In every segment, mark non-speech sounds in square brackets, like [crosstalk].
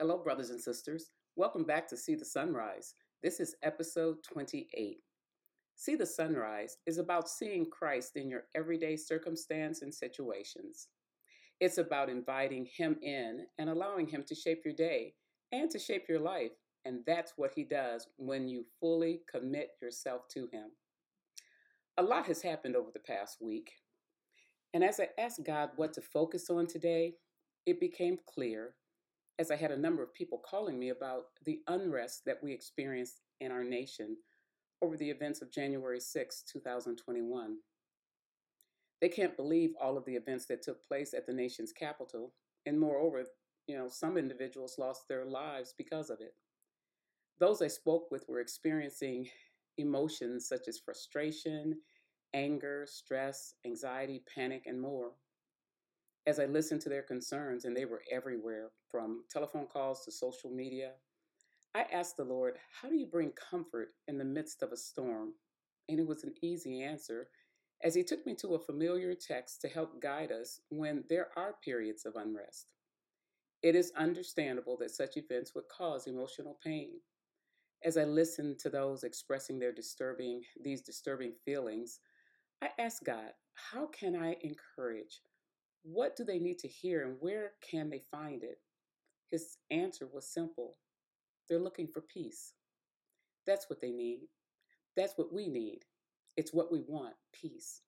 Hello, brothers and sisters. Welcome back to See the Sunrise. This is episode 28. See the Sunrise is about seeing Christ in your everyday circumstance and situations. It's about inviting Him in and allowing Him to shape your day and to shape your life. And that's what He does when you fully commit yourself to Him. A lot has happened over the past week. And as I asked God what to focus on today, it became clear as I had a number of people calling me about the unrest that we experienced in our nation over the events of January 6, 2021. They can't believe all of the events that took place at the nation's capital, and moreover, you know, some individuals lost their lives because of it. Those I spoke with were experiencing emotions such as frustration, anger, stress, anxiety, panic, and more as I listened to their concerns, and they were everywhere from telephone calls to social media, I asked the Lord, How do you bring comfort in the midst of a storm? And it was an easy answer as He took me to a familiar text to help guide us when there are periods of unrest. It is understandable that such events would cause emotional pain. As I listened to those expressing their disturbing these disturbing feelings, I asked God, how can I encourage what do they need to hear and where can they find it? His answer was simple they're looking for peace. That's what they need. That's what we need. It's what we want peace.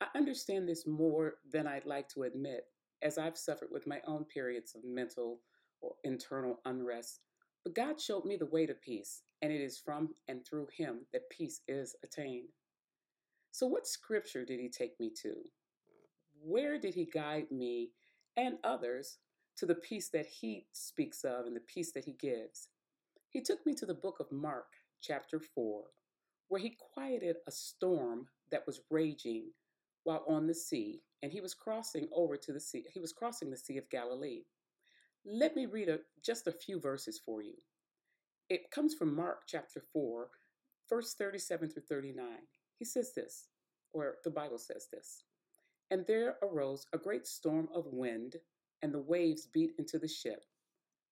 I understand this more than I'd like to admit, as I've suffered with my own periods of mental or internal unrest. But God showed me the way to peace, and it is from and through Him that peace is attained. So, what scripture did He take me to? Where did he guide me and others to the peace that he speaks of and the peace that he gives? He took me to the book of Mark, chapter 4, where he quieted a storm that was raging while on the sea, and he was crossing over to the sea. He was crossing the Sea of Galilee. Let me read a, just a few verses for you. It comes from Mark chapter 4, verse 37 through 39. He says this, or the Bible says this. And there arose a great storm of wind, and the waves beat into the ship,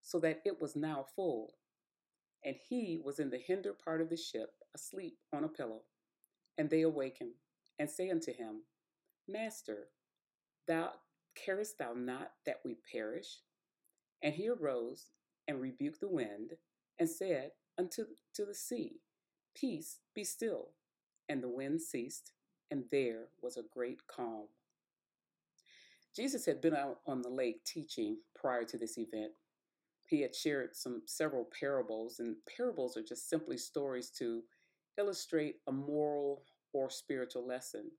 so that it was now full. And he was in the hinder part of the ship, asleep on a pillow. And they awake him, and say unto him, Master, thou carest thou not that we perish? And he arose and rebuked the wind, and said unto to the sea, Peace, be still. And the wind ceased, and there was a great calm. Jesus had been out on the lake teaching prior to this event. He had shared some several parables, and parables are just simply stories to illustrate a moral or spiritual lesson.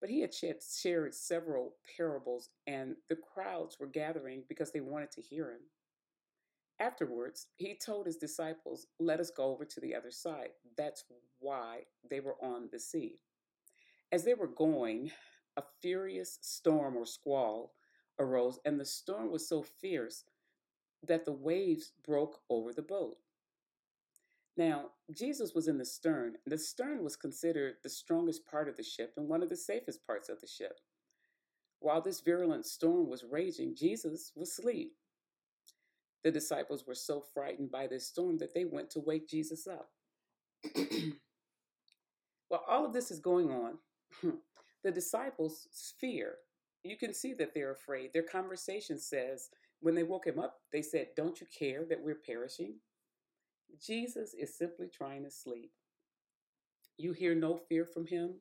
But he had shared several parables, and the crowds were gathering because they wanted to hear him. Afterwards, he told his disciples, Let us go over to the other side. That's why they were on the sea. As they were going, a furious storm or squall arose, and the storm was so fierce that the waves broke over the boat. Now, Jesus was in the stern. And the stern was considered the strongest part of the ship and one of the safest parts of the ship. While this virulent storm was raging, Jesus was asleep. The disciples were so frightened by this storm that they went to wake Jesus up. [clears throat] While all of this is going on, [clears throat] the disciples fear. You can see that they're afraid. Their conversation says, when they woke him up, they said, Don't you care that we're perishing? Jesus is simply trying to sleep. You hear no fear from him.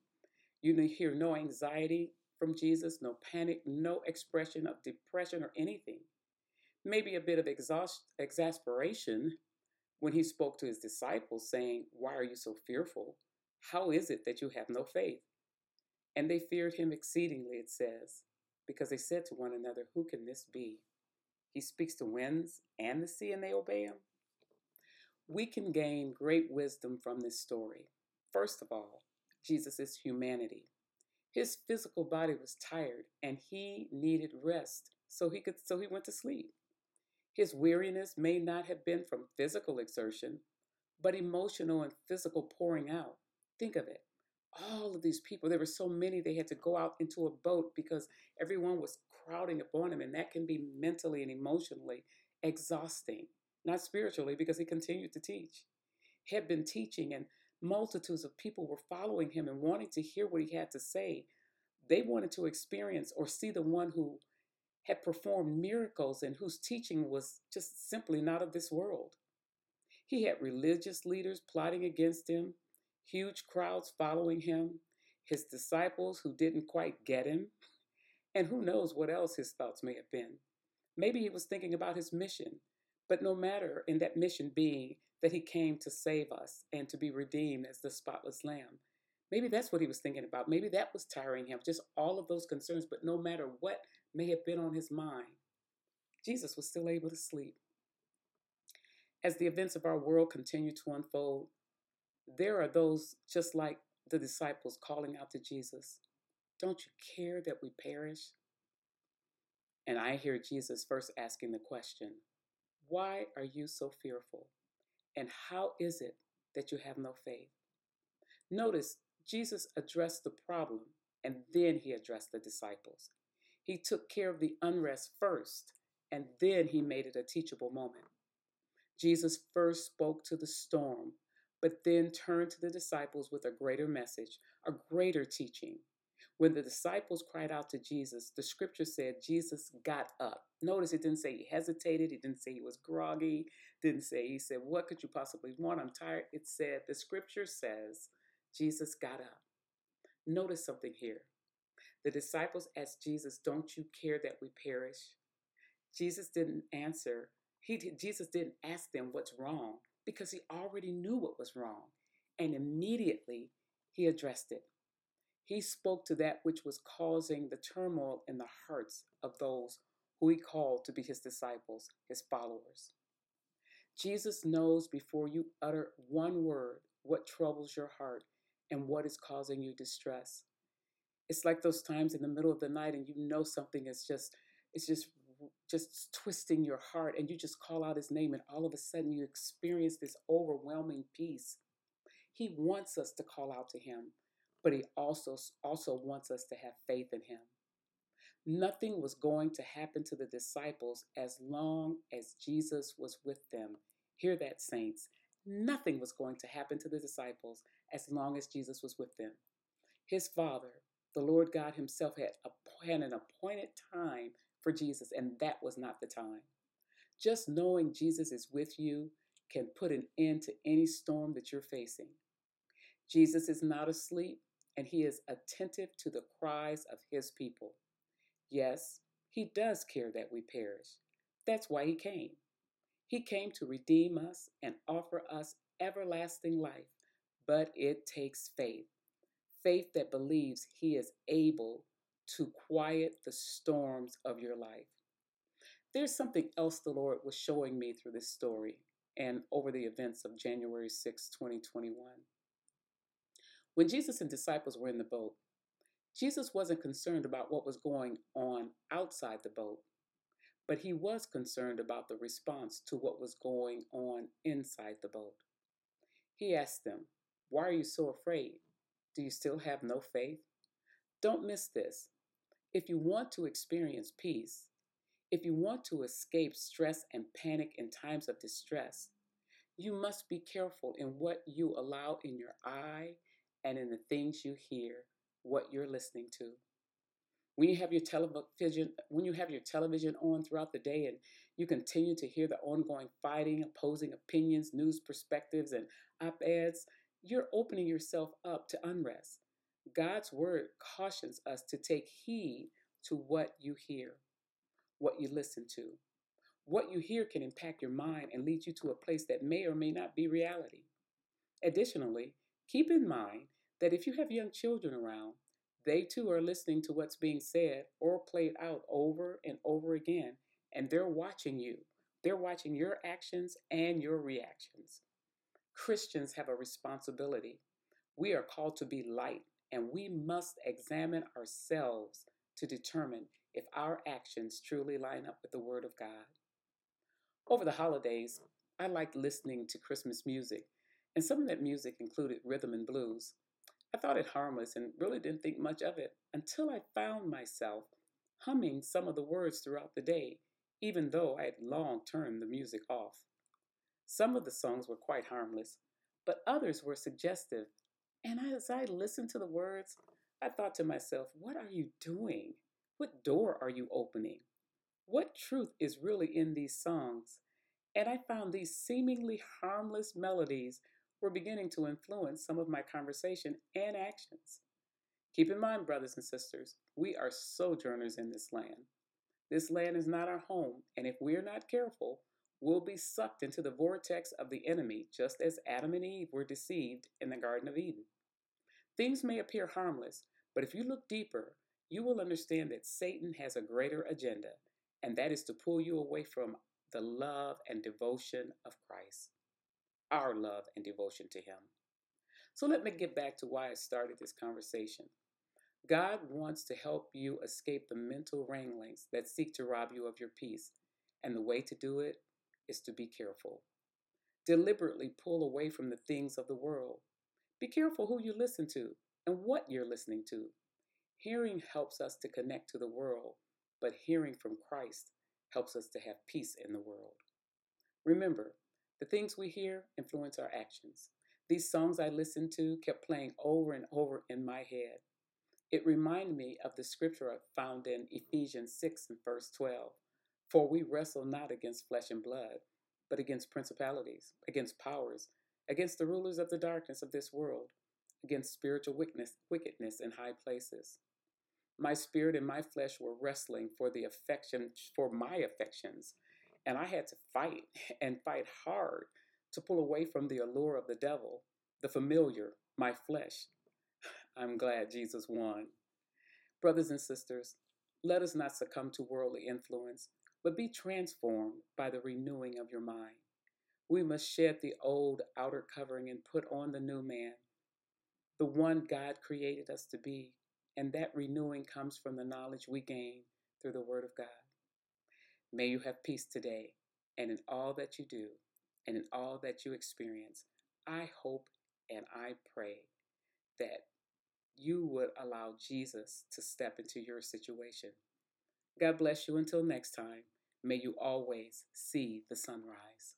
You hear no anxiety from Jesus, no panic, no expression of depression or anything. Maybe a bit of exhaust, exasperation when he spoke to his disciples, saying, Why are you so fearful? How is it that you have no faith? And they feared him exceedingly, it says, because they said to one another, Who can this be? He speaks to winds and the sea, and they obey him. We can gain great wisdom from this story. First of all, Jesus' humanity. His physical body was tired and he needed rest, so he could so he went to sleep. His weariness may not have been from physical exertion, but emotional and physical pouring out. Think of it all of these people. There were so many, they had to go out into a boat because everyone was crowding upon him, and that can be mentally and emotionally exhausting, not spiritually, because he continued to teach. He had been teaching, and multitudes of people were following him and wanting to hear what he had to say. They wanted to experience or see the one who had performed miracles and whose teaching was just simply not of this world. He had religious leaders plotting against him, huge crowds following him, his disciples who didn't quite get him, and who knows what else his thoughts may have been. Maybe he was thinking about his mission, but no matter in that mission being that he came to save us and to be redeemed as the spotless lamb. Maybe that's what he was thinking about. Maybe that was tiring him, just all of those concerns. But no matter what may have been on his mind, Jesus was still able to sleep. As the events of our world continue to unfold, there are those just like the disciples calling out to Jesus Don't you care that we perish? And I hear Jesus first asking the question Why are you so fearful? And how is it that you have no faith? Notice Jesus addressed the problem and then he addressed the disciples. He took care of the unrest first and then he made it a teachable moment. Jesus first spoke to the storm, but then turned to the disciples with a greater message, a greater teaching. When the disciples cried out to Jesus, the scripture said Jesus got up. Notice it didn't say he hesitated, it didn't say he was groggy, didn't say he said, What could you possibly want? I'm tired. It said, the scripture says, Jesus got up. Notice something here. The disciples asked Jesus, Don't you care that we perish? Jesus didn't answer. He, Jesus didn't ask them what's wrong because he already knew what was wrong. And immediately he addressed it. He spoke to that which was causing the turmoil in the hearts of those who he called to be his disciples, his followers. Jesus knows before you utter one word what troubles your heart and what is causing you distress. It's like those times in the middle of the night and you know something is just it's just just twisting your heart and you just call out his name and all of a sudden you experience this overwhelming peace. He wants us to call out to him, but he also also wants us to have faith in him. Nothing was going to happen to the disciples as long as Jesus was with them. Hear that, saints. Nothing was going to happen to the disciples as long as Jesus was with them. His Father, the Lord God Himself, had, had an appointed time for Jesus, and that was not the time. Just knowing Jesus is with you can put an end to any storm that you're facing. Jesus is not asleep, and He is attentive to the cries of His people. Yes, He does care that we perish. That's why He came. He came to redeem us and offer us everlasting life, but it takes faith. Faith that believes He is able to quiet the storms of your life. There's something else the Lord was showing me through this story and over the events of January 6, 2021. When Jesus and disciples were in the boat, Jesus wasn't concerned about what was going on outside the boat, but he was concerned about the response to what was going on inside the boat. He asked them, Why are you so afraid? Do you still have no faith? Don't miss this. If you want to experience peace, if you want to escape stress and panic in times of distress, you must be careful in what you allow in your eye and in the things you hear what you're listening to. When you have your television, when you have your television on throughout the day and you continue to hear the ongoing fighting, opposing opinions, news perspectives, and op-eds, you're opening yourself up to unrest. God's word cautions us to take heed to what you hear, what you listen to. What you hear can impact your mind and lead you to a place that may or may not be reality. Additionally, keep in mind that if you have young children around, they too are listening to what's being said or played out over and over again, and they're watching you. They're watching your actions and your reactions. Christians have a responsibility. We are called to be light, and we must examine ourselves to determine if our actions truly line up with the Word of God. Over the holidays, I liked listening to Christmas music, and some of that music included rhythm and blues. I thought it harmless and really didn't think much of it until I found myself humming some of the words throughout the day, even though I had long turned the music off. Some of the songs were quite harmless, but others were suggestive. And as I listened to the words, I thought to myself, what are you doing? What door are you opening? What truth is really in these songs? And I found these seemingly harmless melodies were beginning to influence some of my conversation and actions. Keep in mind, brothers and sisters, we are sojourners in this land. This land is not our home, and if we're not careful, we'll be sucked into the vortex of the enemy, just as Adam and Eve were deceived in the Garden of Eden. Things may appear harmless, but if you look deeper, you will understand that Satan has a greater agenda, and that is to pull you away from the love and devotion of Christ, our love and devotion to Him. So let me get back to why I started this conversation. God wants to help you escape the mental wranglings that seek to rob you of your peace, and the way to do it is to be careful. Deliberately pull away from the things of the world. Be careful who you listen to and what you're listening to. Hearing helps us to connect to the world, but hearing from Christ helps us to have peace in the world. Remember, the things we hear influence our actions. These songs I listened to kept playing over and over in my head. It reminded me of the scripture found in Ephesians 6 and verse 12. For we wrestle not against flesh and blood, but against principalities, against powers, against the rulers of the darkness of this world, against spiritual wickedness, wickedness in high places. My spirit and my flesh were wrestling for the affection, for my affections, and I had to fight [laughs] and fight hard to pull away from the allure of the devil, the familiar, my flesh. [sighs] I'm glad Jesus won. Brothers and sisters, let us not succumb to worldly influence, but be transformed by the renewing of your mind. We must shed the old outer covering and put on the new man, the one God created us to be, and that renewing comes from the knowledge we gain through the Word of God. May you have peace today and in all that you do and in all that you experience. I hope and I pray that you would allow Jesus to step into your situation. God bless you until next time. May you always see the sunrise.